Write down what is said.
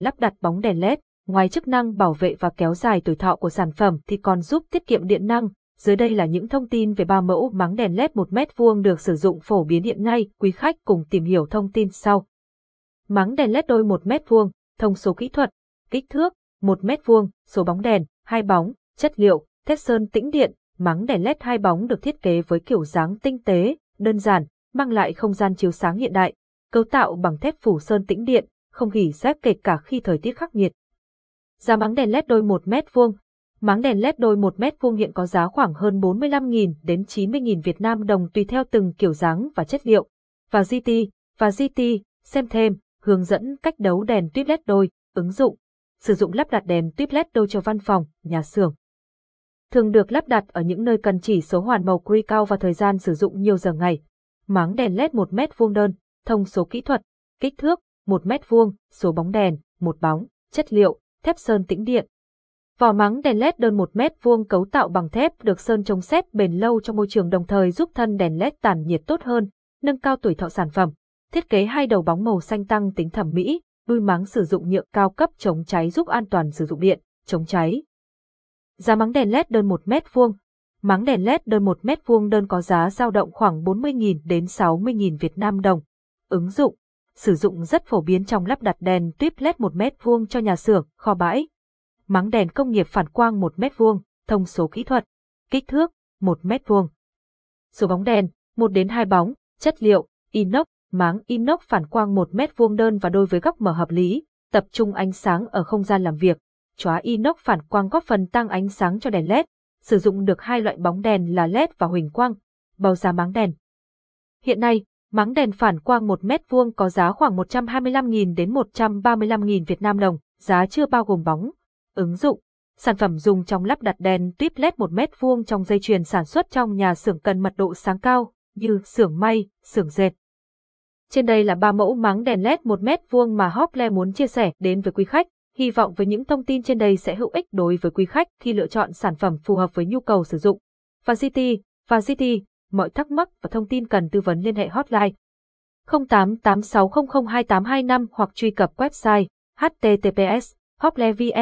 lắp đặt bóng đèn LED, ngoài chức năng bảo vệ và kéo dài tuổi thọ của sản phẩm thì còn giúp tiết kiệm điện năng. Dưới đây là những thông tin về ba mẫu máng đèn LED 1 mét vuông được sử dụng phổ biến hiện nay, quý khách cùng tìm hiểu thông tin sau. Máng đèn LED đôi 1 mét vuông, thông số kỹ thuật, kích thước 1 mét vuông, số bóng đèn, hai bóng, chất liệu, thép sơn tĩnh điện, máng đèn LED hai bóng được thiết kế với kiểu dáng tinh tế, đơn giản, mang lại không gian chiếu sáng hiện đại, cấu tạo bằng thép phủ sơn tĩnh điện, không gỉ dép kể cả khi thời tiết khắc nghiệt. Giá máng đèn LED đôi 1 mét vuông Máng đèn LED đôi 1 mét vuông hiện có giá khoảng hơn 45.000 đến 90.000 Việt Nam đồng tùy theo từng kiểu dáng và chất liệu. Và GT, và GT, xem thêm, hướng dẫn cách đấu đèn tuyếp LED đôi, ứng dụng, sử dụng lắp đặt đèn tuyếp LED đôi cho văn phòng, nhà xưởng. Thường được lắp đặt ở những nơi cần chỉ số hoàn màu quy cao và thời gian sử dụng nhiều giờ ngày. Máng đèn LED 1 mét vuông đơn, thông số kỹ thuật, kích thước, 1 mét vuông, số bóng đèn, một bóng, chất liệu, thép sơn tĩnh điện. Vỏ máng đèn LED đơn 1 mét vuông cấu tạo bằng thép được sơn chống xét bền lâu trong môi trường đồng thời giúp thân đèn LED tản nhiệt tốt hơn, nâng cao tuổi thọ sản phẩm. Thiết kế hai đầu bóng màu xanh tăng tính thẩm mỹ, đuôi máng sử dụng nhựa cao cấp chống cháy giúp an toàn sử dụng điện, chống cháy. Giá máng đèn LED đơn 1 mét vuông. Máng đèn LED đơn 1 mét vuông đơn có giá dao động khoảng 40.000 đến 60.000 Việt Nam đồng. Ứng dụng sử dụng rất phổ biến trong lắp đặt đèn tuyếp LED 1 mét vuông cho nhà xưởng, kho bãi. Máng đèn công nghiệp phản quang 1 mét vuông, thông số kỹ thuật, kích thước 1 mét vuông. Số bóng đèn, 1 đến 2 bóng, chất liệu, inox, máng inox phản quang 1 mét vuông đơn và đôi với góc mở hợp lý, tập trung ánh sáng ở không gian làm việc. Chóa inox phản quang góp phần tăng ánh sáng cho đèn LED, sử dụng được hai loại bóng đèn là LED và huỳnh quang. Bao giá máng đèn. Hiện nay, Máng đèn phản quang 1 mét vuông có giá khoảng 125.000 đến 135.000 Việt Nam đồng, giá chưa bao gồm bóng. Ứng dụng Sản phẩm dùng trong lắp đặt đèn tuyếp LED 1 mét vuông trong dây chuyền sản xuất trong nhà xưởng cần mật độ sáng cao, như xưởng may, xưởng dệt. Trên đây là ba mẫu máng đèn LED 1 mét vuông mà Hople muốn chia sẻ đến với quý khách. Hy vọng với những thông tin trên đây sẽ hữu ích đối với quý khách khi lựa chọn sản phẩm phù hợp với nhu cầu sử dụng. Và City, và City, mọi thắc mắc và thông tin cần tư vấn liên hệ hotline 0886002825 hoặc truy cập website https hoplevn